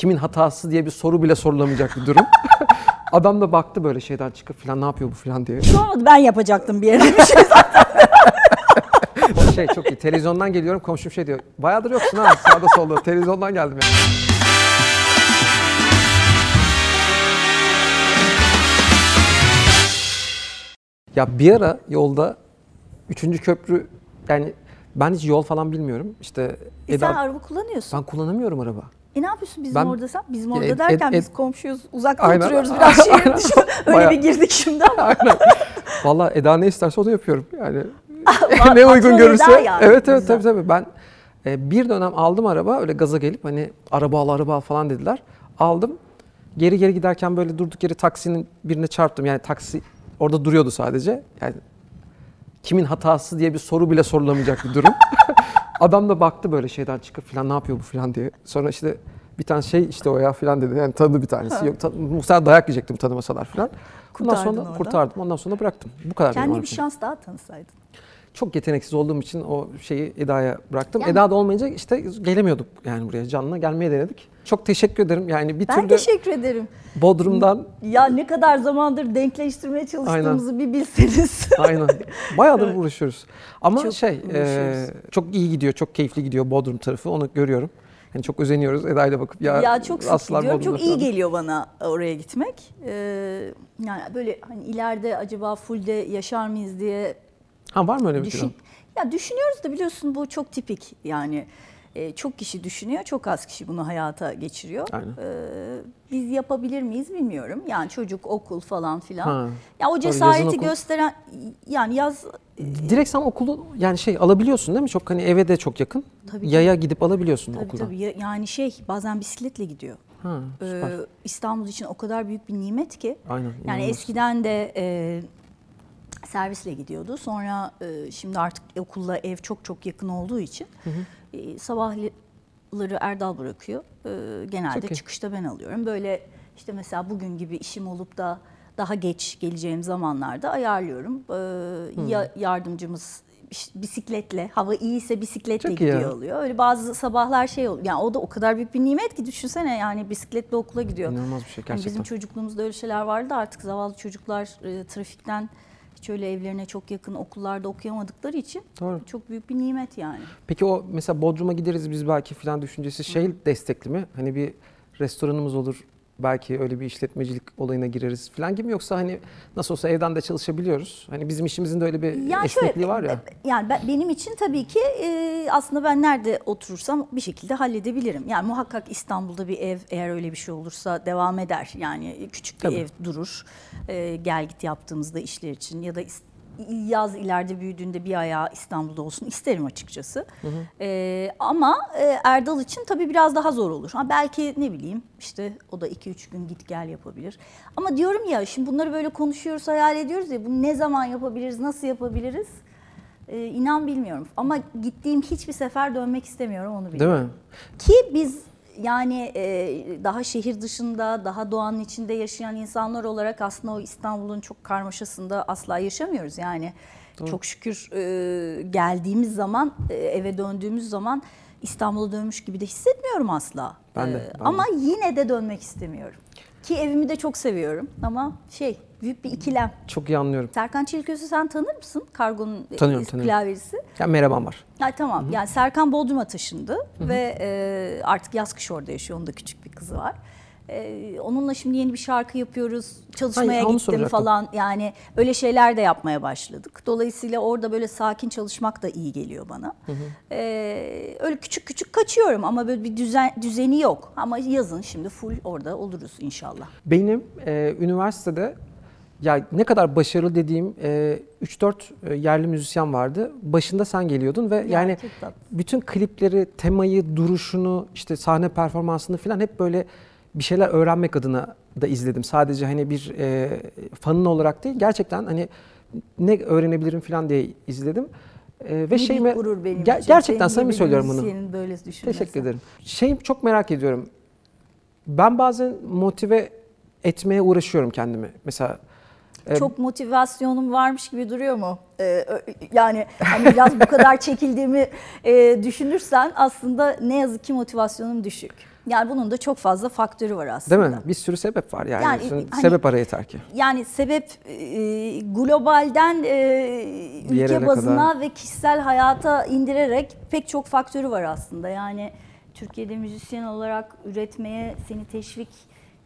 kimin hatası diye bir soru bile sorulamayacak bir durum. Adam da baktı böyle şeyden çıkıp falan ne yapıyor bu falan diye. Ben yapacaktım bir yere bir şey. O şey çok iyi. Televizyondan geliyorum komşum şey diyor. Bayağıdır yoksun ha sağda solda. Televizyondan geldim ya. Ya bir ara yolda üçüncü köprü yani ben hiç yol falan bilmiyorum. İşte E Eda, sen araba kullanıyorsun. ben kullanamıyorum araba. E ne yapıyorsun bizim Ben- orada sen? Bizim orada et- derken et- biz komşuyuz. Uzakta Aynen. oturuyoruz biraz şehir dışı. Öyle Bayağı. bir girdik şimdi ama. Aynen. Valla Eda ne isterse onu yapıyorum. Yani ne uygun görürse. Yani. Evet evet Güzel. tabii tabii. Ben e, bir dönem aldım araba öyle gaza gelip hani araba al araba al falan dediler. Aldım. Geri geri giderken böyle durduk yere taksinin birine çarptım. Yani taksi orada duruyordu sadece. Yani kimin hatası diye bir soru bile sorulamayacak bir durum. Adam da baktı böyle şeyden çıkıp falan ne yapıyor bu falan diye. Sonra işte bir tane şey işte o ya falan dedi. Yani tanıdı bir tanesi. Yok, tan- muhtemelen dayak yiyecektim tanımasalar falan. Ondan Kurtardın sonra oradan. kurtardım. Ondan sonra bıraktım. Bu kadar benim Kendi bir şans daha tanısaydın. Çok yeteneksiz olduğum için o şeyi Eda'ya bıraktım. Yani- Eda da olmayınca işte gelemiyorduk yani buraya canlı gelmeye denedik. Çok teşekkür ederim. Yani bir Ben türlü teşekkür ederim. Bodrum'dan Ya ne kadar zamandır denkleştirmeye çalıştığımızı bir bilseniz. aynen bayağıdır uğraşıyoruz. Ama Çok şey e, çok iyi gidiyor, çok keyifli gidiyor Bodrum tarafı. Onu görüyorum. Yani çok özeniyoruz Eda'yla bakıp ya, Ya, çok aslan gidiyorum. Bodrum'da Çok iyi geliyor bana oraya gitmek. Ee, yani böyle hani ileride acaba fullde yaşar mıyız diye Ha var mı öyle bir düşün. plan? Ya düşünüyoruz da biliyorsun bu çok tipik. Yani e, çok kişi düşünüyor, çok az kişi bunu hayata geçiriyor. Aynen. Ee, biz yapabilir miyiz bilmiyorum. Yani çocuk, okul falan filan. Ha. Ya o Tabii cesareti okul. gösteren yani yaz Direkt sen okulu yani şey alabiliyorsun değil mi? Çok hani eve de çok yakın. Tabii, Yaya gidip alabiliyorsun tabii okuldan. tabii ya- yani şey bazen bisikletle gidiyor. Ha, süper. Ee, İstanbul için o kadar büyük bir nimet ki. Aynen. Yani inanılmaz. eskiden de e, servisle gidiyordu. Sonra e, şimdi artık okulla ev çok çok yakın olduğu için e, sabahları Erdal bırakıyor. E, genelde Çok iyi. çıkışta ben alıyorum. Böyle işte mesela bugün gibi işim olup da daha geç geleceğim zamanlarda ayarlıyorum. E, ya yardımcımız bisikletle, hava iyiyse bisikletle Çok iyi ya. gidiyor oluyor. Öyle bazı sabahlar şey oluyor. Yani o da o kadar büyük bir nimet ki düşünsene yani bisikletle okula gidiyor. İnanılmaz bir şey gerçekten. bizim çocukluğumuzda öyle şeyler vardı artık zavallı çocuklar e, trafikten hiç öyle evlerine çok yakın okullarda okuyamadıkları için Doğru. çok büyük bir nimet yani. Peki o mesela Bodrum'a gideriz biz belki filan düşüncesi şey destekli mi? Hani bir restoranımız olur belki öyle bir işletmecilik olayına gireriz filan gibi mi? yoksa hani nasıl olsa evden de çalışabiliyoruz. Hani bizim işimizin de öyle bir Yani esnekliği var ya. Yani ben, benim için tabii ki e, aslında ben nerede oturursam bir şekilde halledebilirim. Yani muhakkak İstanbul'da bir ev eğer öyle bir şey olursa devam eder. Yani küçük bir Tabii. ev durur. E, gel git yaptığımızda işler için ya da yaz ileride büyüdüğünde bir ayağı İstanbul'da olsun isterim açıkçası. E, ama e, Erdal için tabii biraz daha zor olur. Ha, belki ne bileyim işte o da 2-3 gün git gel yapabilir. Ama diyorum ya şimdi bunları böyle konuşuyoruz hayal ediyoruz ya bunu ne zaman yapabiliriz nasıl yapabiliriz? Ee, inan bilmiyorum ama gittiğim hiçbir sefer dönmek istemiyorum onu biliyorum. Değil mi? Ki biz yani e, daha şehir dışında, daha doğanın içinde yaşayan insanlar olarak aslında o İstanbul'un çok karmaşasında asla yaşamıyoruz. Yani çok şükür e, geldiğimiz zaman, e, eve döndüğümüz zaman İstanbul'a dönmüş gibi de hissetmiyorum asla. Ben de, Ee, ben ama yine de dönmek istemiyorum. Ki evimi de çok seviyorum ama şey büyük bir ikilem. Çok iyi anlıyorum. Serkan Çeliköz'ü sen tanır mısın? Kargonun Tanıyorum, tanıyorum. klavyesi. Ya merhabam var. Ya tamam. Yani Serkan Bodrum'a taşındı ve e, artık yaz kış orada yaşıyor. Onun da küçük bir kızı var. E, onunla şimdi yeni bir şarkı yapıyoruz. Çalışmaya Ay, onu gittim falan. Yani öyle şeyler de yapmaya başladık. Dolayısıyla orada böyle sakin çalışmak da iyi geliyor bana. E, öyle küçük küçük kaçıyorum ama böyle bir düzen düzeni yok. Ama yazın şimdi full orada oluruz inşallah. Benim e, üniversitede ya ne kadar başarılı dediğim e, 3-4 e, yerli müzisyen vardı. Başında sen geliyordun ve yani çok tatlı. bütün klipleri, temayı, duruşunu, işte sahne performansını falan hep böyle bir şeyler öğrenmek adına da izledim. Sadece hani bir e, fanın olarak değil, gerçekten hani ne öğrenebilirim falan diye izledim. E, ve Ne şeyime gurur benim Ger- için. gerçekten Senin samimi bir söylüyorum bunu. böyle düşünmesi. Teşekkür ederim. Şeyi çok merak ediyorum. Ben bazen motive etmeye uğraşıyorum kendimi. Mesela Çok motivasyonum varmış gibi duruyor mu? Ee, yani hani biraz bu kadar çekildiğimi e, düşünürsen aslında ne yazık ki motivasyonum düşük. Yani bunun da çok fazla faktörü var aslında. Değil mi? Bir sürü sebep var yani. Yani, hani- sebep ara yeter ki. Yani sebep e, globalden e, ülke bazına kadar? ve kişisel hayata indirerek pek çok faktörü var aslında. Yani Türkiye'de müzisyen olarak üretmeye seni teşvik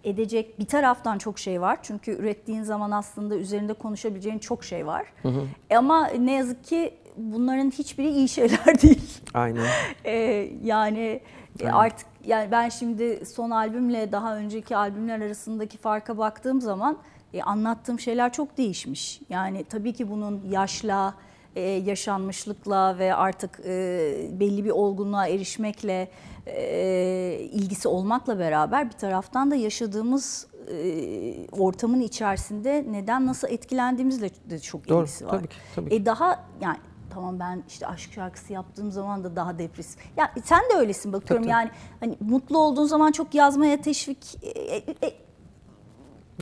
edecek bir taraftan çok şey var. Çünkü ürettiğin zaman aslında üzerinde konuşabileceğin çok şey var. E Ama ne yazık ki bunların hiçbiri iyi şeyler değil. Aynen. Ee, yani e, Aynen. artık yani ben şimdi son albümle daha önceki albümler arasındaki farka baktığım zaman e, anlattığım şeyler çok değişmiş. Yani tabii ki bunun yaşla, e, yaşanmışlıkla ve artık e, belli bir olgunluğa erişmekle e, ilgisi olmakla beraber bir taraftan da yaşadığımız e, ortamın içerisinde neden nasıl etkilendiğimizle de çok Doğru, ilgisi var. tabii ki, tabii ki. E daha yani tamam ben işte aşk şarkısı yaptığım zaman da daha depresif. Ya sen de öylesin bakıyorum Tabii, yani hani mutlu olduğun zaman çok yazmaya teşvik e, e, e,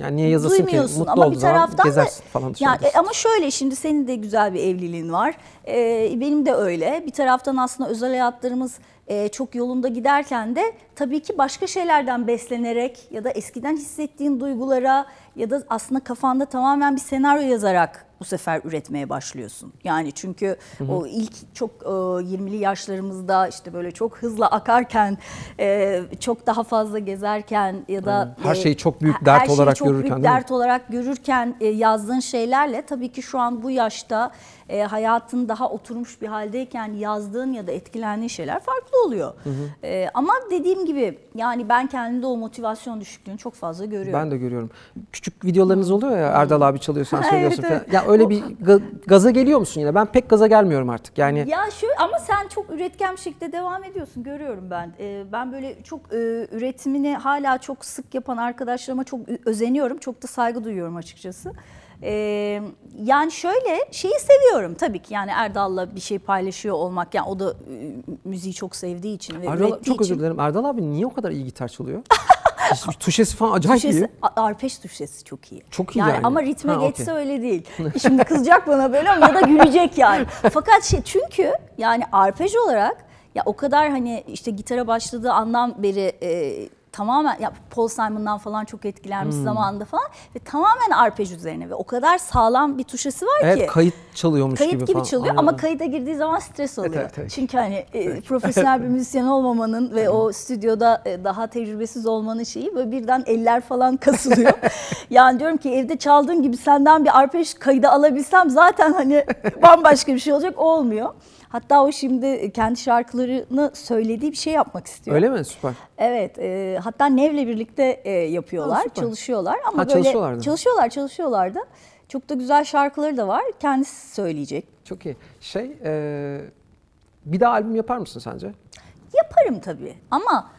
Yani niye yazasın ki? duymuyorsun Mutlu ama bir taraftan da gezersin falan yani, e, ama şöyle şimdi senin de güzel bir evliliğin var. E, benim de öyle. Bir taraftan aslında özel hayatlarımız e, çok yolunda giderken de tabii ki başka şeylerden beslenerek ya da eskiden hissettiğin duygulara ya da aslında kafanda tamamen bir senaryo yazarak bu sefer üretmeye başlıyorsun. Yani çünkü o ilk çok e, 20'li yaşlarımızda işte böyle çok hızlı akarken, e, çok daha fazla gezerken ya da. Her e, şeyi çok büyük her dert şeyi olarak çok büyük görürken, mi? dert olarak görürken e, yazdığın şeylerle tabii ki şu an bu yaşta e, hayatın daha oturmuş bir haldeyken yazdığın ya da etkilendiğin şeyler farklı oluyor. E, ama dediğim gibi yani ben kendimde o motivasyon düşüklüğünü çok fazla görüyorum. Ben de görüyorum. Küçük videolarınız oluyor ya Erdal abi çalıyor sen Evet, söylüyorsun evet. falan. Ya öyle bir ga- gaza geliyor musun yine? Ben pek gaza gelmiyorum artık. Yani Ya şu ama sen çok üretken bir şekilde devam ediyorsun görüyorum ben. Ee, ben böyle çok e, üretimini hala çok sık yapan arkadaşlarıma çok özeniyorum. Çok da saygı duyuyorum açıkçası. Ee, yani şöyle şeyi seviyorum tabii ki yani Erdal'la bir şey paylaşıyor olmak. Yani o da e, müziği çok sevdiği için ve Erdal, çok özür için. dilerim. Erdal abi niye o kadar iyi gitar çalıyor? Tuşesi falan acayip Tuşesi, iyi. arpej tuşesi çok iyi. Çok iyi yani. Ama ritme Ha, geçse okey. öyle değil. Şimdi kızacak bana böyle ama ya da gülecek yani. Fakat şey çünkü yani arpej olarak ya o kadar hani işte gitara başladığı andan beri e, tamamen ya Paul Simon'dan falan çok etkilenmiş Hmm. zamanında falan ve tamamen arpej üzerine ve o kadar sağlam bir tuşesi var Evet ki. kayıt çalıyormuş Kayıt gibi, gibi, falan. çalıyor Aynen. ama kayıda girdiği zaman stres oluyor. evet, evet. Çünkü hani e, profesyonel bir müzisyen olmamanın ve o stüdyoda e, daha tecrübesiz olmanın şeyi böyle birden eller falan kasılıyor. yani diyorum ki evde çaldığın gibi senden bir arpej kaydı alabilsem zaten hani bambaşka bir şey olacak olmuyor. Hatta o şimdi kendi şarkılarını söylediği bir şey yapmak istiyor. Öyle mi? Süper. Evet, e, hatta Nev'le birlikte e, yapıyorlar, Ha, süper. çalışıyorlar ama Ha, böyle çalışıyorlar da. çalışıyorlar, çalışıyorlar da. Çok da güzel şarkıları da var. Kendisi söyleyecek. Çok iyi. Şey, e, bir daha albüm yapar mısın sence? Yaparım tabii ama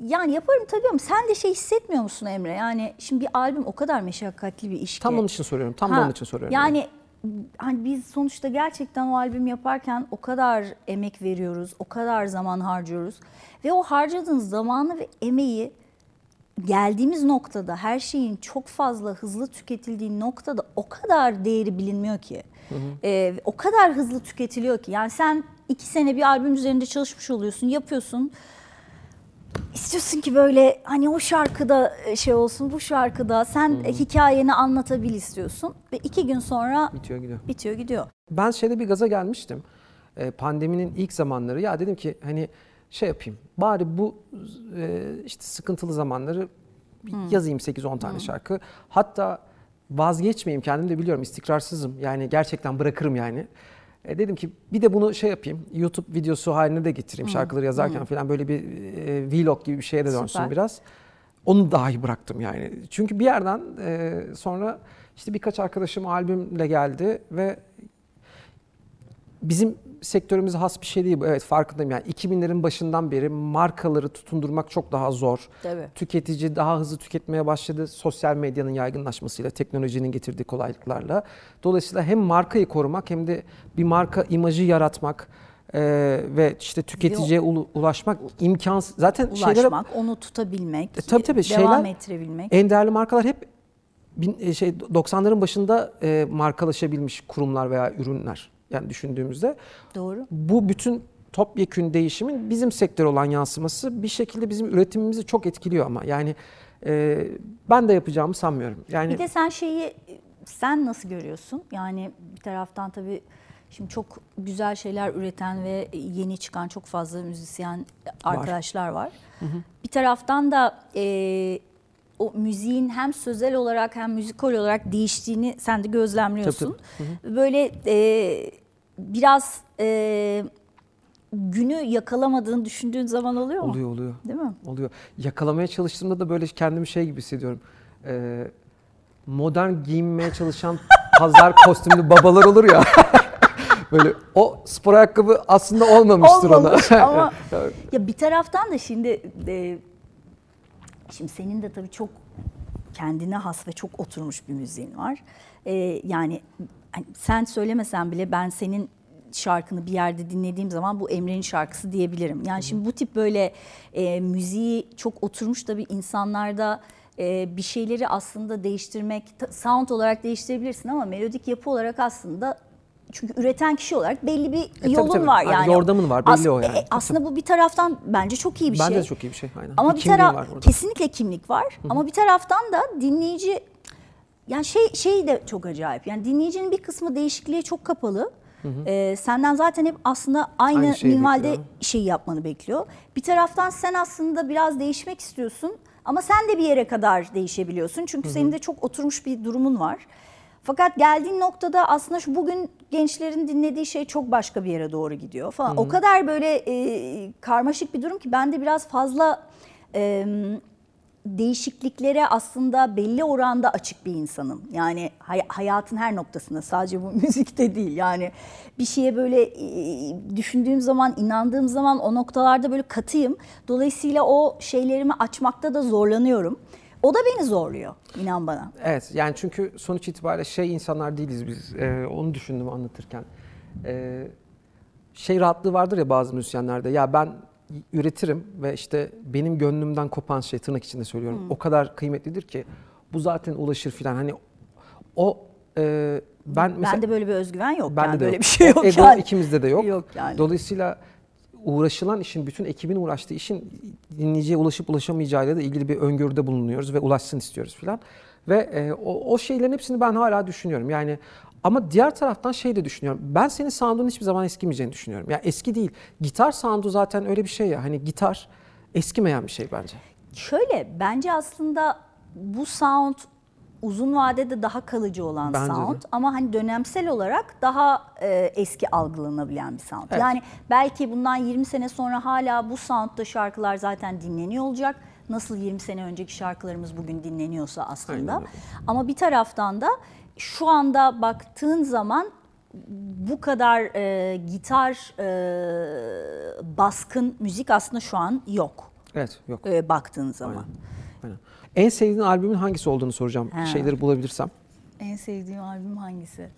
yani yaparım tabii ama sen de şey hissetmiyor musun Emre? Yani şimdi bir albüm o kadar meşakkatli bir iş ki. Tam onun için soruyorum. Tam Ha, onun için soruyorum. Yani hani biz sonuçta gerçekten o albüm yaparken o kadar emek veriyoruz, o kadar zaman harcıyoruz ve o harcadığın zamanı ve emeği geldiğimiz noktada her şeyin çok fazla hızlı tüketildiği noktada o kadar değeri bilinmiyor ki. Ee, o kadar hızlı tüketiliyor ki. Yani sen iki sene bir albüm üzerinde çalışmış oluyorsun, yapıyorsun. İstiyorsun ki böyle hani o şarkıda şey olsun, bu şarkıda sen hikayeni anlatabil istiyorsun ve iki gün sonra Bitiyor gidiyor. bitiyor gidiyor. Ben şeyde bir gaza gelmiştim. E, pandeminin ilk zamanları ya dedim ki hani şey yapayım. Bari bu e, işte sıkıntılı zamanları bir yazayım 8-10 tane şarkı. Hatta vazgeçmeyeyim kendim de biliyorum istikrarsızım. Yani gerçekten bırakırım yani. E, dedim ki bir de bunu şey yapayım. YouTube videosu haline de getireyim şarkıları yazarken falan böyle bir e, vlog gibi bir şeye de dönsün Süper. biraz. Onu dahi bıraktım yani. Çünkü bir yerden e, sonra işte birkaç arkadaşım albümle geldi ve bizim sektörümüze has bir şey değil bu. Evet farkındayım yani 2000'lerin başından beri markaları tutundurmak çok daha zor. Tabii. Tüketici daha hızlı tüketmeye başladı sosyal medyanın yaygınlaşmasıyla, teknolojinin getirdiği kolaylıklarla. Dolayısıyla hem markayı korumak hem de bir marka imajı yaratmak e, ve işte tüketiciye ulaşmak imkansız. Zaten şeylere Ulaşmak, onu tutabilmek, E, tabii tabii, devam şeyler- ettirebilmek. en değerli markalar hep bin- e, şey 90'ların başında e, markalaşabilmiş kurumlar veya ürünler. Yani düşündüğümüzde Doğru. bu bütün topyekün değişimin bizim sektör olan yansıması bir şekilde bizim üretimimizi çok etkiliyor ama yani e, ben de yapacağımı sanmıyorum. Yani Bir de sen şeyi sen nasıl görüyorsun? Yani bir taraftan tabii şimdi çok güzel şeyler üreten ve yeni çıkan çok fazla müzisyen arkadaşlar var. Bir taraftan da e, o müziğin hem sözel olarak hem müzikal olarak değiştiğini sen de gözlemliyorsun. Böyle e, biraz e, günü yakalamadığını düşündüğün zaman oluyor mu? oluyor oluyor. Değil mi? Oluyor. Yakalamaya çalıştığımda da böyle kendimi şey gibi hissediyorum. Ee, modern giyinmeye çalışan pazar kostümlü babalar olur ya. böyle o spor ayakkabı aslında olmamıştır Olmamış ona. ama ya bir taraftan da şimdi e, şimdi senin de tabii çok kendine has ve çok oturmuş bir müziğin var. E, yani hani sen söylemesen bile ben senin şarkını bir yerde dinlediğim zaman bu Emre'nin şarkısı diyebilirim. Yani şimdi bu tip böyle e, müziği çok oturmuş tabii insanlarda e, bir şeyleri aslında değiştirmek, sound olarak değiştirebilirsin ama melodik yapı olarak aslında çünkü üreten kişi olarak belli bir E, tabii, yolun tabii. var Aynen, yani. yordamın var, belli o yani. e, aslında bu bir taraftan bence çok iyi bir Bence şey. de çok iyi bir şey. Aynen. Ama Bir bir, taraf kesinlikle kimlik var. Ama bir taraftan da dinleyici yani şey şey de çok acayip. Yani dinleyicinin bir kısmı değişikliğe çok kapalı. Ee, senden zaten hep aslında aynı, Aynı şeyi minvalde bekliyor. şeyi yapmanı bekliyor. Bir taraftan sen aslında biraz değişmek istiyorsun ama sen de bir yere kadar değişebiliyorsun. Çünkü senin de çok oturmuş bir durumun var. Fakat geldiğin noktada aslında şu bugün gençlerin dinlediği şey çok başka bir yere doğru gidiyor falan. O kadar böyle e, karmaşık bir durum ki ben de biraz fazla e, değişikliklere aslında belli oranda açık bir insanım. Yani hay- hayatın her noktasında sadece bu müzikte değil. Yani bir şeye böyle e, düşündüğüm zaman, inandığım zaman o noktalarda böyle katıyım. Dolayısıyla o şeylerimi açmakta da zorlanıyorum. O da beni zorluyor inan bana. Evet yani çünkü sonuç itibariyle şey insanlar değiliz biz. Ee, onu düşündüm anlatırken. Ee, şey rahatlığı vardır ya bazı müzisyenlerde. Ya ben üretirim ve işte benim gönlümden kopan şey tırnak içinde söylüyorum. O kadar kıymetlidir ki bu zaten ulaşır filan. Hani o e, ben mesela Bende böyle bir özgüven yok. bende yani de böyle yok. bir şey yok ego yani. ikimizde de yok. Yok yani. Dolayısıyla uğraşılan işin, bütün ekibin uğraştığı işin dinleyiciye ulaşıp ulaşamayacağıyla da ilgili bir öngörüde bulunuyoruz ve ulaşsın istiyoruz filan. Ve e, o, o şeylerin hepsini ben hala düşünüyorum. Yani ama diğer taraftan şey de düşünüyorum. Ben senin sound'un hiçbir zaman eskimeyeceğini düşünüyorum. Yani eski değil. Gitar sound'u zaten öyle bir şey ya. Hani gitar eskimeyen bir şey bence. Şöyle bence aslında bu sound uzun vadede daha kalıcı olan Bence de. sound ama hani dönemsel olarak daha e, eski algılanabilen bir sound. Evet. Yani belki bundan 20 sene sonra hala bu soundda şarkılar zaten dinleniyor olacak. Nasıl 20 sene önceki şarkılarımız bugün dinleniyorsa aslında. Aynen. Ama bir taraftan da şu anda baktığın zaman bu kadar e, gitar e, baskın müzik aslında şu an yok Evet, yok. e, baktığın zaman. Aynen. Aynen. En sevdiğin albümün hangisi olduğunu soracağım. Ha. Şeyleri bulabilirsem. En sevdiğim albüm hangisi?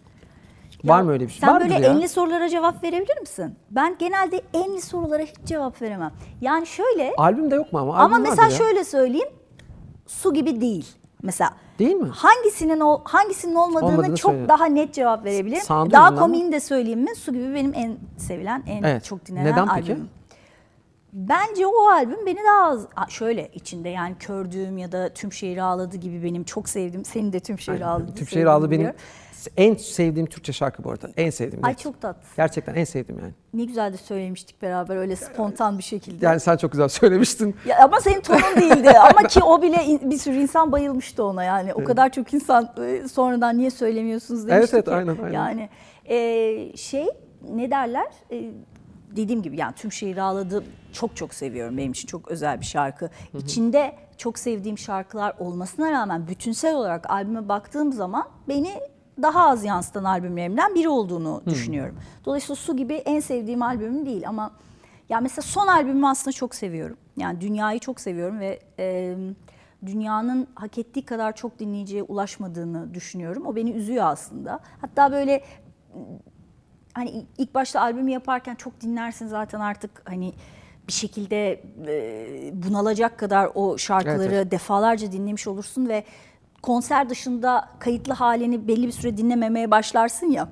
Var Ya, mı öyle bir şey? Sen Vardır böyle ya. enli sorulara cevap verebilir misin? Ben genelde enli sorulara hiç cevap veremem. Yani şöyle Albüm de yok mu ama? ama mesela ya. şöyle söyleyeyim. Su gibi değil. Mesela Değil mi? hangisinin o hangisinin olmadığını Olmadığını çok söyle. daha net cevap verebilirim. Sound'u daha komiğini de söyleyeyim mi? Su gibi benim en sevilen, en Evet. çok dinlenen Neden peki? albümüm. Bence o albüm beni daha az şöyle içinde yani kördüğüm ya da tüm şehir ağladı gibi benim çok sevdiğim senin de tüm şehir ağladı. Tüm Şehir Ağlı benim. En sevdiğim Türkçe şarkı bu arada. En sevdiğim. Ay net. çok tatlı. Gerçekten en sevdiğim yani. Ne güzel de söylemiştik beraber öyle spontan bir şekilde. Yani sen çok güzel söylemiştin. Ya ama senin tonun değildi ama ki o bile in- bir sürü insan bayılmıştı ona yani. O kadar çok insan e, sonradan niye söylemiyorsunuz demişti Evet, evet, aynen, aynen. Yani e, şey ne derler? E, dediğim gibi yani tüm şehir ağladı çok çok seviyorum. Benim için çok özel bir şarkı. İçinde çok sevdiğim şarkılar olmasına rağmen bütünsel olarak albüme baktığım zaman beni daha az yansıtan albümlerimden biri olduğunu düşünüyorum. Dolayısıyla Su gibi en sevdiğim albümüm değil ama ya mesela son albümümü aslında çok seviyorum. Yani dünyayı çok seviyorum ve e, dünyanın hak ettiği kadar çok dinleyiciye ulaşmadığını düşünüyorum. O beni üzüyor aslında. Hatta böyle hani ilk başta albümü yaparken çok dinlersin zaten artık hani bir şekilde e, bunalacak kadar o şarkıları Evet, defalarca dinlemiş olursun ve konser dışında kayıtlı halini belli bir süre dinlememeye başlarsın ya.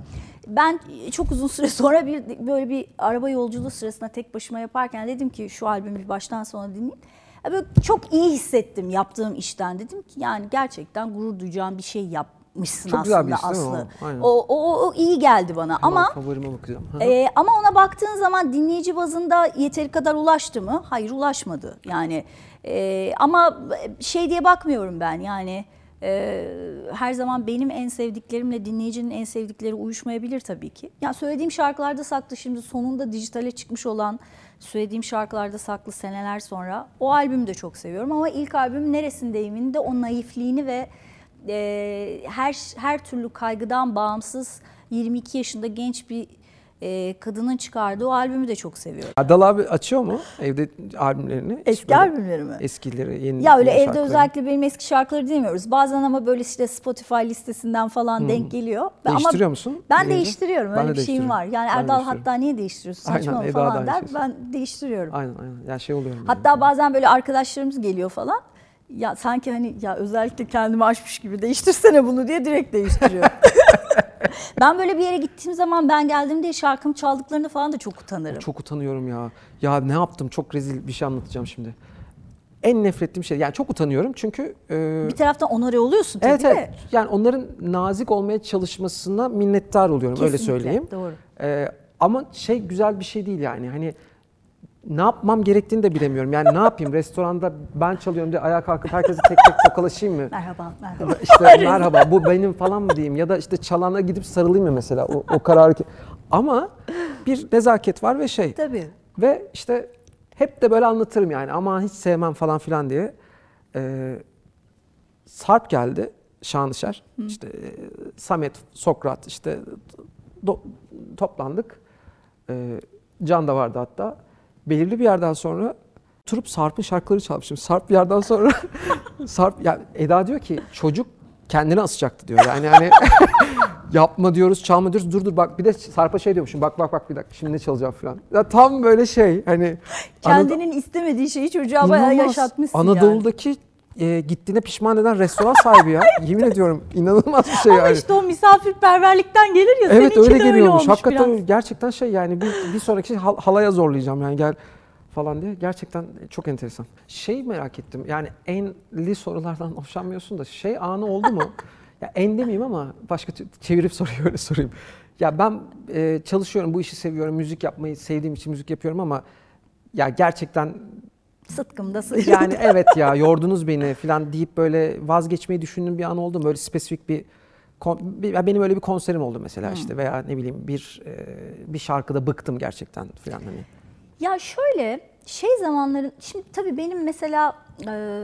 Ben çok uzun süre sonra bir böyle bir araba yolculuğu sırasında tek başıma yaparken dedim ki şu albümü bir baştan sona dinleyin. Ya Böyle çok iyi hissettim yaptığım işten. Dedim ki yani gerçekten gurur duyacağım bir şey yapmışsın Çok güzel aslında bir his değil mi Aslı. o? O, o, iyi geldi bana ama favorime bakacağım. Ee, ama ona baktığın zaman dinleyici bazında yeteri kadar ulaştı mı? Hayır ulaşmadı. Yani e, ama şey diye bakmıyorum ben yani e, her zaman benim en sevdiklerimle dinleyicinin en sevdikleri uyuşmayabilir tabii ki. Yani söylediğim şarkılarda saklı şimdi sonunda dijitale çıkmış olan söylediğim şarkılarda saklı seneler sonra o albümü de çok seviyorum ama ilk albüm neresindeyim'in de o naifliğini ve e, her her türlü kaygıdan bağımsız 22 yaşında genç bir e, kadının çıkardığı o albümü de çok seviyorum. Erdal abi açıyor mu evde albümlerini? Eski Böyle albümleri mi? Eskileri, yeni Ya öyle yeni evde şarkıları. özellikle benim eski şarkıları dinlemiyoruz. Bazen ama böyle işte Spotify listesinden falan denk geliyor. Ben- Değiştiriyor ama musun? Ben Gelince? değiştiriyorum. Ben Öyle de bir şeyim var. Yani Ben Erdal hatta niye değiştiriyorsun? Aynen, Saçma da falan der. şey Ben değiştiriyorum. Aynen aynen. Ya şey oluyorum. Hatta bazen böyle arkadaşlarımız geliyor falan. Ya sanki hani ya özellikle kendimi aşmış gibi değiştirsene bunu diye direkt değiştiriyor. ben böyle bir yere gittiğim zaman ben geldiğimde şarkımı çaldıklarını falan da çok utanırım. Çok utanıyorum ya. Ya ne yaptım? Çok rezil bir şey anlatacağım şimdi. En nefret ettiğim şey. Yani çok utanıyorum çünkü e, Bir taraftan onore oluyorsun tabii Evet evet. Yani onların nazik olmaya çalışmasına minnettar oluyorum öyle Kesinlikle, söyleyeyim. doğru. Ee, ama şey güzel bir şey değil yani. Hani ne yapmam gerektiğini de bilemiyorum. Yani ne yapayım? Restoranda ben çalıyorum diye ayağa kalkıp herkese tek tek tokalaşayım mı? Merhaba, merhaba. İşte merhaba bu benim falan mı diyeyim ya da işte çalana gidip sarılayım mı mesela o, o kararı. ki- Ama bir nezaket var ve şey. Tabii. Ve işte hep de böyle anlatırım yani ama hiç sevmem falan filan diye. Ee, Sarp geldi Şanışer. İşte e, Samet, Sokrat işte do- toplandık. Ee, Can da vardı hatta. Belirli bir yerden sonra oturup Sarp'ın şarkıları çalmışım. Sarp bir yerden sonra Sarp ya Eda diyor ki çocuk kendini asacaktı diyor. Yani hani yapma diyoruz, çalma diyoruz. Dur dur bak bir de Sarp'a şey diyormuşum. Bak bak bak bir dakika şimdi ne çalacağım falan. Ya tam böyle şey hani Anadolu- Kendinin istemediği şeyi çocuğa bayağı İnanılmaz. yaşatmışsın yani. E, gittiğine pişman eden restoran sahibi ya. Yemin ediyorum inanılmaz bir şey Ama yani. işte o misafirperverlikten gelir ya evet öyle de öyle olmuş Hakikaten biraz. gerçekten şey yani bir, bir sonraki hal- halaya zorlayacağım yani gel falan diye. Gerçekten çok enteresan. Şey merak ettim yani enli sorulardan hoşlanmıyorsun da şey anı oldu mu? ya en demeyeyim ama başka çevirip soruyu öyle sorayım. Ya ben e, çalışıyorum bu işi seviyorum müzik yapmayı sevdiğim için müzik yapıyorum ama ya gerçekten Sıtkımda sıyrıldı. yani evet ya yordunuz beni falan deyip böyle vazgeçmeyi düşündüğüm bir an oldu mu? Böyle spesifik bir benim öyle bir konserim oldu mesela Hmm. işte veya ne bileyim bir e, bir şarkıda bıktım gerçekten falan hani. Ya şöyle şey zamanların şimdi tabii benim mesela e,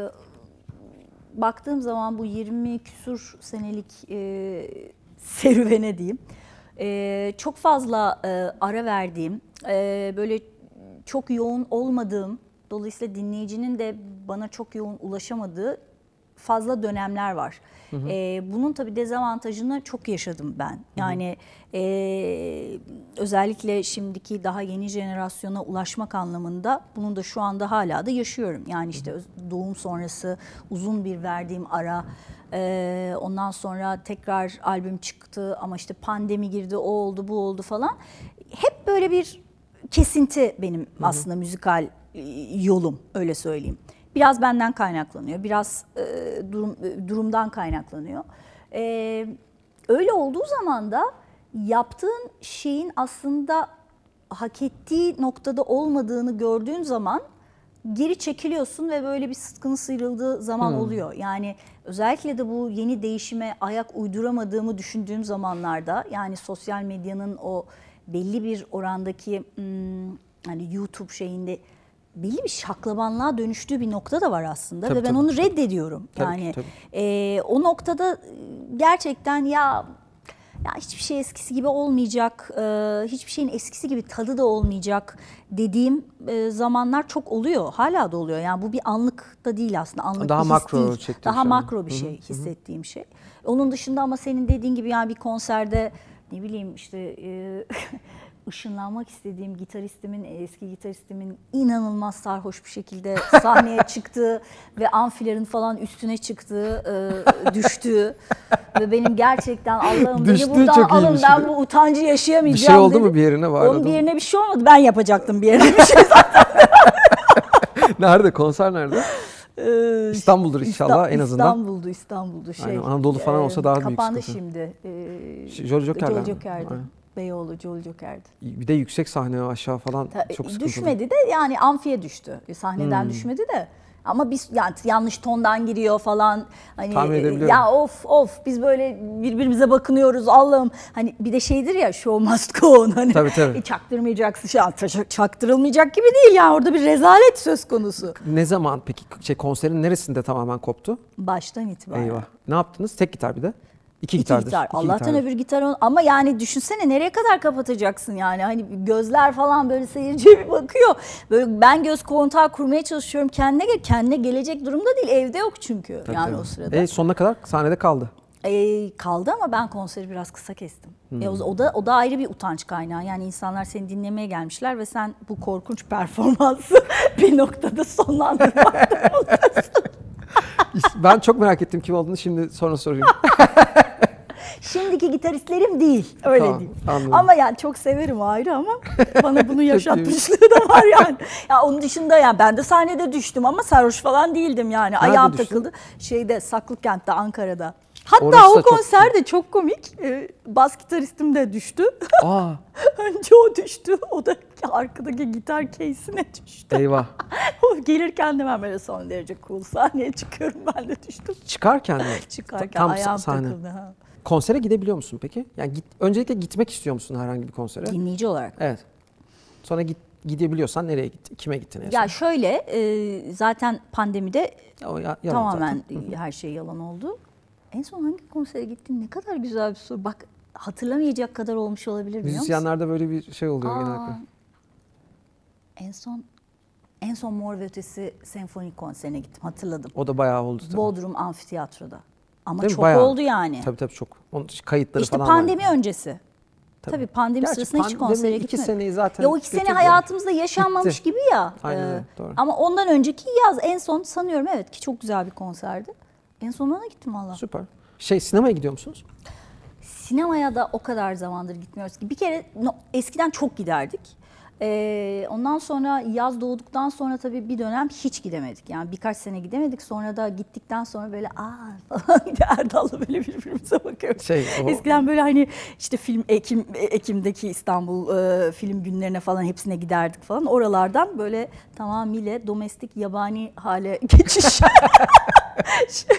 baktığım zaman bu 20 küsur senelik e, serüvene diyeyim e, çok fazla e, ara verdiğim e, böyle çok yoğun olmadığım dolayısıyla dinleyicinin de bana çok yoğun ulaşamadığı fazla dönemler var. Ee, bunun tabii dezavantajını çok yaşadım ben. Yani e, özellikle şimdiki daha yeni jenerasyona ulaşmak anlamında bunun da şu anda hala da yaşıyorum. Yani işte öz- doğum sonrası uzun bir verdiğim ara, e, ondan sonra tekrar albüm çıktı ama işte pandemi girdi, o oldu, bu oldu falan. Hep böyle bir kesinti benim aslında müzikal e, yolum öyle söyleyeyim. Biraz benden kaynaklanıyor, biraz e, durum e, durumdan kaynaklanıyor. E, öyle olduğu zaman da yaptığın şeyin aslında hak ettiği noktada olmadığını gördüğün zaman geri çekiliyorsun ve böyle bir sıtkını sıyrıldığı zaman oluyor. Yani özellikle de bu yeni değişime ayak uyduramadığımı düşündüğüm zamanlarda yani sosyal medyanın o belli bir orandaki hmm, hani YouTube şeyinde belli bir şaklabanlığa dönüştüğü bir nokta da var aslında Tabii, ve ben tabii. onu reddediyorum. Tabii yani tabii. e, o noktada e, gerçekten ya ya hiçbir şey eskisi gibi olmayacak, e, hiçbir şeyin eskisi gibi tadı da olmayacak dediğim e, zamanlar çok oluyor. Hala da oluyor. Yani bu bir anlık da değil aslında. Anlık Daha bir makro değil. Daha şey. makro bir şey hissettiğim şey. Onun dışında ama senin dediğin gibi yani bir konserde ne bileyim işte e, ışınlanmak istediğim gitaristimin, eski gitaristimin inanılmaz sarhoş bir şekilde sahneye çıktığı ve amfilerin falan üstüne çıktığı, e, düştüğü ve benim gerçekten Allah'ım beni buradan çok alın iyiymiş ben de. bu utancı yaşayamayacağım Bir şey oldu mu dedi. bir yerine var Onun bir yerine bir şey olmadı. Ben yapacaktım bir yerine bir şey. nerede? Konser nerede? Ee, İstanbul'dur inşallah en azından. İstanbul'du, İstanbul'du. Şey, Aynen, Anadolu falan olsa daha büyük Kapandı sıkıntı. şimdi. Ee, Ş- Jolly Joker'den Beyoğlu Jolly Joker'di. Bir de yüksek sahne aşağı falan Ta- çok sıkıntılı. düşmedi de yani amfiye düştü. Sahneden Hmm. düşmedi de. Ama biz yani yanlış tondan giriyor falan. Hani e, ya of of biz böyle birbirimize bakınıyoruz Allah'ım. Hani bir de şeydir ya show must go on hani. Tabii, tabii. E, çaktırmayacaksın. Şey, çak- çaktırılmayacak gibi değil yani orada bir rezalet söz konusu. Ne zaman peki şey konserin neresinde tamamen koptu? Baştan itibaren. Eyvah. Ne yaptınız? Tek gitar bir de. İki, İki gitardır. gitar. İki Allah'tan gitardır. öbür gitar on- ama yani düşünsene nereye kadar kapatacaksın yani hani gözler falan böyle seyirciye bir bakıyor. Böyle ben göz kontağı kurmaya çalışıyorum kendine gel kendine gelecek durumda değil evde yok çünkü Tabii, yani tabii. o sırada. E, sonuna kadar sahnede kaldı. Ee, kaldı ama ben konseri biraz kısa kestim. E, o, o da o da ayrı bir utanç kaynağı. Yani insanlar seni dinlemeye gelmişler ve sen bu korkunç performansı bir noktada sonlandırmak Ben çok merak ettim kim olduğunu şimdi sonra sorayım. Şimdiki gitaristlerim değil. Öyle Tamam, diyeyim. anladım. Ama yani çok severim ayrı ama bana bunu yaşatmışlığı da var yani. Ya onun dışında yani ben de sahnede düştüm ama sarhoş falan değildim yani. Ayağım düştün? takıldı. Şeyde Saklıkent'te Ankara'da. Hatta Orası o çok konser de çok komik. Ee, bas gitaristim de düştü. Aa, Önce o düştü. O da arkadaki gitar case'ine düştü. eyvah. O gelirken de ben böyle son derece cool sahneye çıkıyorum. Ben de düştüm. Çıkarken mi? Çıkarken Tam ayağım sahne. takıldı. Ha. Konsere gidebiliyor musun peki? Yani git, öncelikle gitmek istiyor musun herhangi bir konsere? Dinleyici olarak. Evet. Sonra git, gidebiliyorsan nereye gittin? Kime gittin en son? Ya şöyle e, zaten pandemide O ya- tamamen zaten. her şey yalan oldu. En son hangi konsere gittin? Ne kadar güzel bir soru. Bak hatırlamayacak kadar olmuş olabilir biliyor? Müzisyenlerde böyle bir şey oluyor Aa, genellikle. En son en son Mor ve Ötesi senfonik konserine gittim hatırladım. O da bayağı oldu tabii. Bodrum Amfiteyatro'da. Ama Değil çok Bayağı. oldu yani. Tabii tabii çok. Onun kayıtları işte falan var. pandemi öncesi. Tabii, pandemi Gerçi sırasında hiç pandemi konsere iki gitmedim. seneyi zaten Ya o iki sene hayatımızda yaşanmamış Gitti. gibi ya. Aynen Ee, doğru. Ama ondan önceki yaz en son sanıyorum evet ki çok güzel bir konserdi. En son ona gittim valla. Süper. Şey sinemaya gidiyor musunuz? Sinemaya da o kadar zamandır gitmiyoruz ki. Bir kere no, eskiden çok giderdik. Ee, ondan sonra yaz doğduktan sonra tabii bir dönem hiç gidemedik. Yani birkaç sene gidemedik. Sonra da gittikten sonra böyle aa falan Erdal'la böyle birbirimize bakıyoruz. Şey, o- Eskiden böyle hani işte film Ekim Ekim'deki İstanbul e, film günlerine falan hepsine giderdik falan. Oralardan böyle tamamıyla domestik yabani hale geçiş. şey,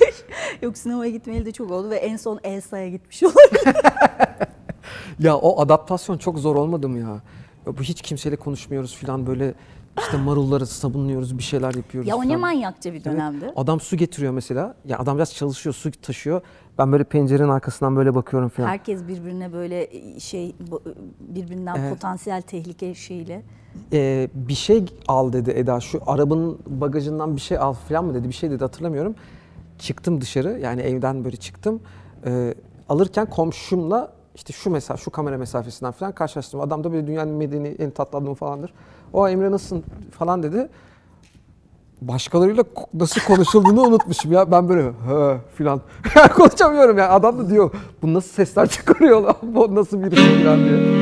yok sinemaya gitmeyeli de çok oldu ve en son Elsa'ya gitmiş olabilir. Ya o adaptasyon çok zor olmadı mı ya? Ya bu hiç kimseyle konuşmuyoruz falan böyle işte marulları sabunluyoruz bir şeyler yapıyoruz ya o ne falan. manyakça bir Evet. dönemdi. Adam su getiriyor mesela. Ya adam biraz çalışıyor, su taşıyor. Ben böyle pencerenin arkasından böyle bakıyorum falan. Herkes birbirine böyle şey bu- birbirinden Evet. potansiyel tehlike şeyle. Ee, bir şey al dedi Eda. Şu arabanın bagajından bir şey al falan mı dedi. Bir şey dedi hatırlamıyorum. Çıktım dışarı yani evden böyle çıktım. Ee, alırken komşumla işte şu mesela şu kamera mesafesinden falan karşılaştım. Adam da böyle dünyanın medeni en tatlı adamı falandır. O Emre nasılsın falan dedi. Başkalarıyla nasıl konuşulduğunu unutmuşum ya. Ben böyle he filan konuşamıyorum ya. Adam da diyor bu nasıl sesler çıkarıyor lan? Bu nasıl biri falan diye.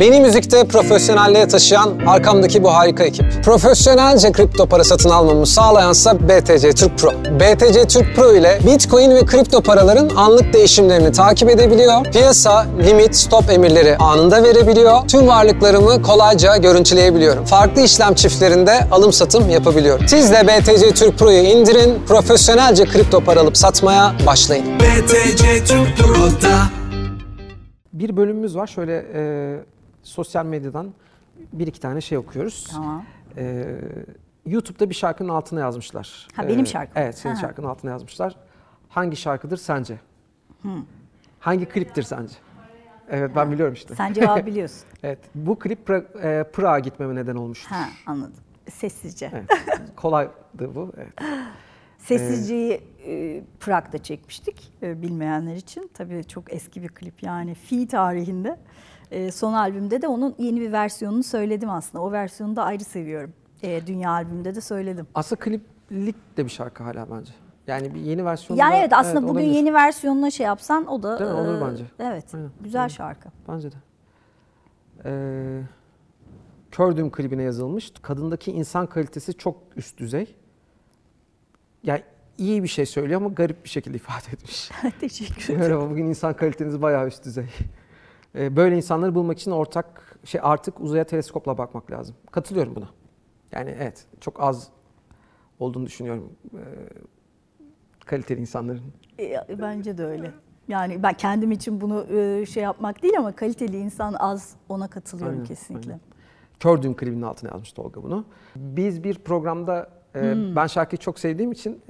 Beni müzikte profesyonelliğe taşıyan arkamdaki bu harika ekip. Profesyonelce kripto para satın almamı sağlayansa BTC Türk Pro. BTC Türk Pro ile Bitcoin ve kripto paraların anlık değişimlerini takip edebiliyor. Piyasa, limit, stop emirleri anında verebiliyor. Tüm varlıklarımı kolayca görüntüleyebiliyorum. Farklı işlem çiftlerinde alım satım yapabiliyorum. Siz de BTC Türk Pro'yu indirin, profesyonelce kripto para alıp satmaya başlayın. BTC Türk Pro'da Bir bölümümüz var. Şöyle e, sosyal medyadan bir iki tane şey okuyoruz. Tamam. E, YouTube'da bir şarkının altına yazmışlar. Ha, benim E, şarkım. Evet, senin Ha. şarkının altına yazmışlar. Hangi şarkıdır sence? Hangi kliptir sence? Evet, ben biliyorum işte. Sen cevabı biliyorsun. Evet, bu klip pra- e, Prag'a gitmeme neden olmuştur. ha anladım. Sessizce. Evet, kolaydı bu. Evet. Sessizceyi e, Prag'da çekmiştik e, bilmeyenler için. Tabii çok eski bir klip yani fi tarihinde. E, son albümde de onun yeni bir versiyonunu söyledim aslında. O versiyonu da ayrı seviyorum. E, Dünya albümünde de söyledim. Aslında kliplik de bir şarkı hala bence. Yani bir yeni versiyonu Yani da- evet aslında bugün olabilir. yeni versiyonuna şey yapsan o da Değil mi? Olur e, bence. Evet. Aynen. Güzel Aynen. şarkı. Bence de. Ee, Kördüğüm klibine yazılmış. Kadındaki insan kalitesi çok üst düzey. Yani iyi bir şey söylüyor ama garip bir şekilde ifade etmiş. Teşekkür ederim. Merhaba bugün insan kaliteniz bayağı üst düzey. Ee, böyle insanları bulmak için ortak şey artık uzaya teleskopla bakmak lazım. Katılıyorum buna. Yani evet çok az olduğunu düşünüyorum. Ee, kaliteli insanların. E, Bence de öyle. Yani ben kendim için bunu e, şey yapmak değil ama kaliteli insan az ona katılıyorum Aynen, kesinlikle. aynen. Kördüğüm klibinin altına yazmış Tolga bunu. Biz bir programda e, Hmm. ben şarkıyı çok sevdiğim için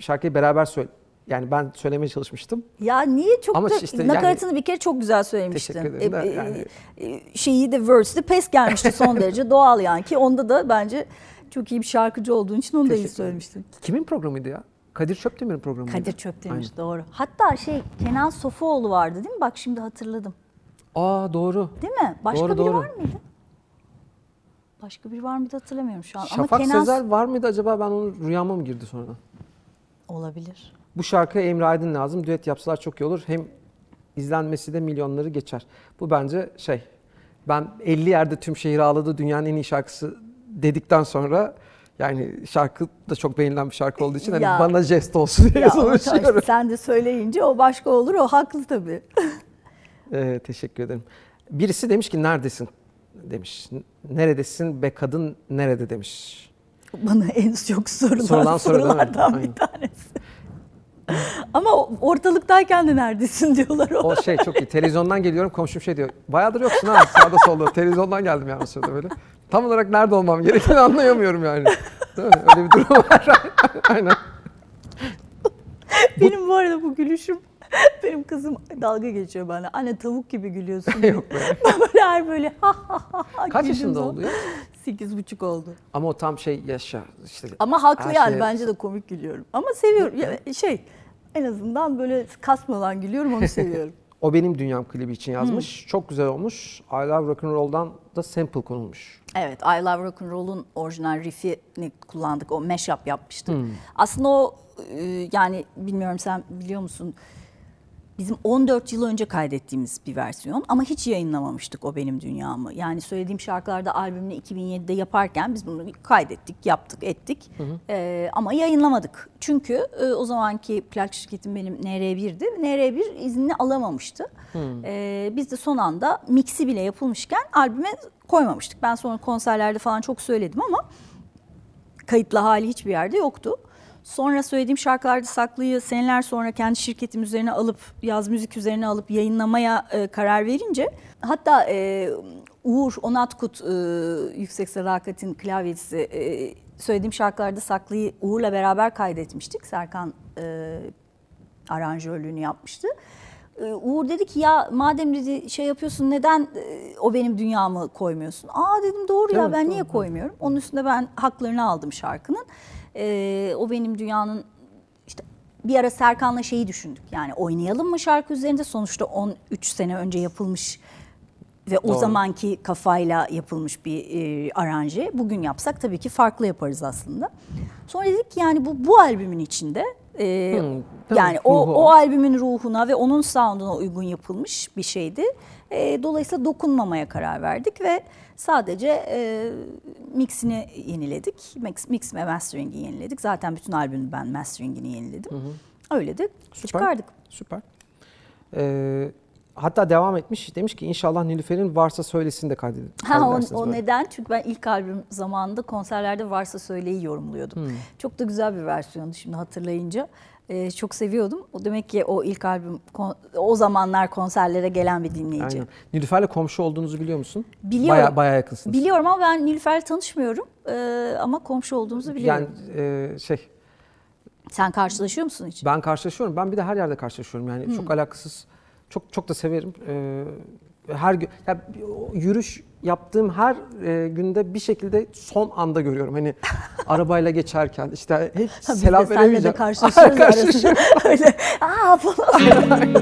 şarkıyı beraber söyle yani ben söylemeye çalışmıştım. Ya niye çok Ama da işte yani- nakaratını bir kere çok güzel söylemiştin. Teşekkür ederim de yani- e, şeyi de verse'de pes gelmişti son derece doğal yani ki onda da bence çok iyi bir şarkıcı olduğun için onu da iyi söylemiştin. Kimin programıydı ya? Kadir Çöpdemir'in programıydı. Kadir Çöptemir Aynen. doğru. Hatta şey Kenan Sofuoğlu vardı değil mi? Bak şimdi hatırladım. Aa doğru. Değil mi? Başka Doğru, biri doğru. var mıydı? Başka biri var mıydı hatırlamıyorum şu an. Şafak Ama Kenan Sezer var mıydı acaba ben onun rüyama mı girdi sonradan? olabilir. Bu şarkıya Emre Aydın lazım. Düet yapsalar çok iyi olur. Hem izlenmesi de milyonları geçer. Bu bence şey ben 50 yerde tüm şehir ağladı dünyanın en iyi şarkısı dedikten sonra yani şarkı da çok beğenilen bir şarkı olduğu için hani Ya. bana jest olsun diye Ya tabii sen de söyleyince o başka olur. O haklı tabii. Ee, teşekkür ederim. Birisi demiş ki neredesin demiş. Neredesin be kadın nerede demiş. Bana en çok sorulan Sorulan soru sorulardan bir tanesi. Ama ortalıktayken de neredesin diyorlar o. O şey çok iyi. Televizyondan geliyorum komşum şey diyor. Bayağıdır yoksun ha sağda solda. Televizyondan geldim yani sırada böyle. Tam olarak nerede olmam gerektiğini anlayamıyorum yani. Değil mi? Öyle bir durum var. Aynen. Benim bu arada bu gülüşüm benim kızım dalga geçiyor bana. Anne tavuk gibi gülüyorsun. Yok be. Ben böyle her böyle ha ha ha ha Kaç yaşında oldu ya? Sekiz buçuk oldu. Ama o tam şey yaşa. işte Ama haklı yani şeye- bence de komik gülüyorum. Ama seviyorum. Ya, şey en azından böyle kasmadan gülüyorum onu seviyorum. O benim dünyam klibi için yazmış. Çok güzel olmuş. I Love Rock'n'Roll'dan da sample konulmuş. Evet, I Love Rock'n'Roll'un orijinal riffini kullandık. O mashup yapmıştık. Aslında o e, yani bilmiyorum sen biliyor musun? Bizim 14 yıl önce kaydettiğimiz bir versiyon ama hiç yayınlamamıştık o benim dünyamı. Yani söylediğim şarkılarda albümünü 2007'de yaparken biz bunu kaydettik, yaptık, ettik E, ama yayınlamadık. Çünkü e, o zamanki plak şirketim benim NR1'di. NR1 iznini alamamıştı. E, biz de son anda mixi bile yapılmışken albüme koymamıştık. Ben sonra konserlerde falan çok söyledim ama kayıtlı hali hiçbir yerde yoktu. Sonra söylediğim şarkılarda saklıyı seneler sonra kendi şirketim üzerine alıp yaz müzik üzerine alıp yayınlamaya e, karar verince hatta e, Uğur Onatkut e, Yüksek Sadakat'in klavyesi e, söylediğim şarkılarda saklıyı Uğur'la beraber kaydetmiştik. Serkan e, aranjörlüğünü yapmıştı. Ee, Uğur dedi ki ya madem dedi şey yapıyorsun neden e, o benim dünyamı koymuyorsun? Aa dedim doğru ya Evet, ben doğru. niye koymuyorum? Onun üstünde ben haklarını aldım şarkının. Ee, o benim dünyanın işte bir ara Serkan'la şeyi düşündük. Yani oynayalım mı şarkı üzerinde? Sonuçta 13 sene önce yapılmış ve o Doğru. zamanki kafayla yapılmış bir e, aranje. Bugün yapsak tabii ki farklı yaparız aslında. Sonra dedik ki yani bu bu albümün içinde e, Hmm, yani o o. albümün ruhuna ve onun sound'una uygun yapılmış bir şeydi. E, dolayısıyla dokunmamaya karar verdik ve sadece e, mixini yeniledik. Mix, mix ve mastering'i yeniledik. Zaten bütün albümün ben mastering'ini yeniledim. Öyle de Süper. çıkardık. Süper. Ee, hatta devam etmiş. Demiş ki inşallah Nilüfer'in varsa söylesin de kaydedin. Ha, o, kaydedersiniz o böyle. neden? Çünkü ben ilk albüm zamanında konserlerde Varsa Söyleyi yorumluyordum. Hmm. Çok da güzel bir versiyondu şimdi hatırlayınca. Ee, çok seviyordum. O demek ki o ilk albüm o zamanlar konserlere gelen bir dinleyici. Aynen. Nilüfer'le komşu olduğunuzu biliyor musun? Biliyorum. Baya, bayağı yakınsınız. Biliyorum ama ben Nilüfer'le tanışmıyorum. Ee, ama komşu olduğumuzu biliyorum. Yani e, şey Sen karşılaşıyor musun hiç? ben karşılaşıyorum. Ben bir de her yerde karşılaşıyorum. Yani Hmm. çok alakasız. Çok çok da severim. Ee, her gün ya yürüyüş yaptığım her e, günde bir şekilde son anda görüyorum. Hani arabayla geçerken işte hiç Ha, biz selam de de veremeyeceğim. karşılaşıyoruz Karşılaşıyorum. arasında. Öyle aa falan.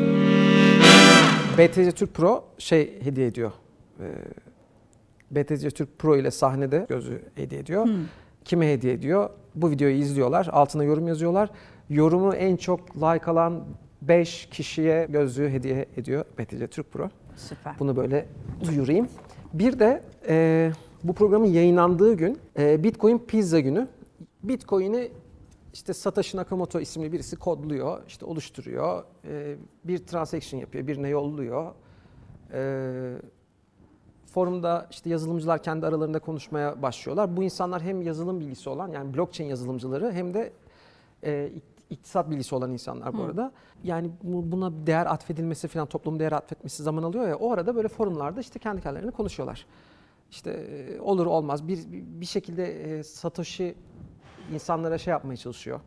BTC Türk Pro şey hediye ediyor. Ee, BTC Türk Pro ile sahnede gözü hediye ediyor. Kime hediye ediyor? Bu videoyu izliyorlar. Altına yorum yazıyorlar. Yorumu en çok like alan 5 kişiye gözlüğü hediye ediyor BTC Türk Pro. Süper. Bunu böyle duyurayım. Bir de e, bu programın yayınlandığı gün e, Bitcoin Pizza günü. Bitcoin'i işte Satoshi Nakamoto isimli birisi kodluyor, işte oluşturuyor, e, bir transaction yapıyor, birine yolluyor. E, forumda işte yazılımcılar kendi aralarında konuşmaya başlıyorlar. Bu insanlar hem yazılım bilgisi olan yani blockchain yazılımcıları hem de e, iktisat bilgisi olan insanlar bu arada. Yani bu- buna değer atfedilmesi falan toplum değer atfetmesi zaman alıyor ya o arada böyle forumlarda işte kendi kendilerine konuşuyorlar. İşte e, olur olmaz bir bir şekilde e, Satoshi insanlara şey yapmaya çalışıyor.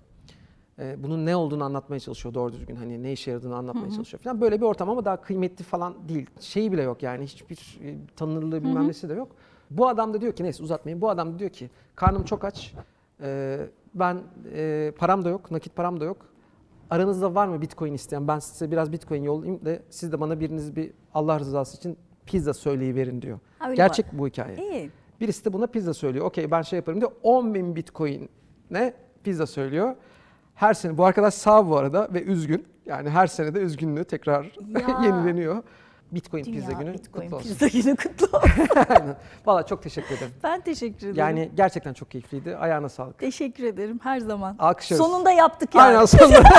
E, bunun ne olduğunu anlatmaya çalışıyor doğru düzgün hani ne işe yaradığını anlatmaya çalışıyor falan. Böyle bir ortam ama daha kıymetli falan değil. Şeyi bile yok yani hiçbir tanınırlığı bilmem nesi de yok. Bu adam da diyor ki neyse uzatmayayım. Bu adam da diyor ki karnım çok aç. E, ben e, param da yok, nakit param da yok. Aranızda var mı Bitcoin isteyen? Ben size biraz Bitcoin yollayayım da siz de bana biriniz bir Allah rızası için pizza söyleyiverin diyor. Öyle Gerçek bu hikaye. İyi. Birisi de buna pizza söylüyor. Okey ben şey yaparım diyor. 10 bin bitcoin ne pizza söylüyor. Her sene bu arkadaş sağ bu arada ve üzgün. Yani her sene de üzgünlüğü tekrar yenileniyor. Bitcoin Dünya pizza günü Bitcoin kutlu olsun. pizza günü kutlu olsun. Valla çok teşekkür ederim. ben teşekkür ederim. Yani gerçekten çok keyifliydi. Ayağına sağlık. Teşekkür ederim her zaman. Alkışlıyoruz. Sonunda yaptık yani. Aynen sonunda.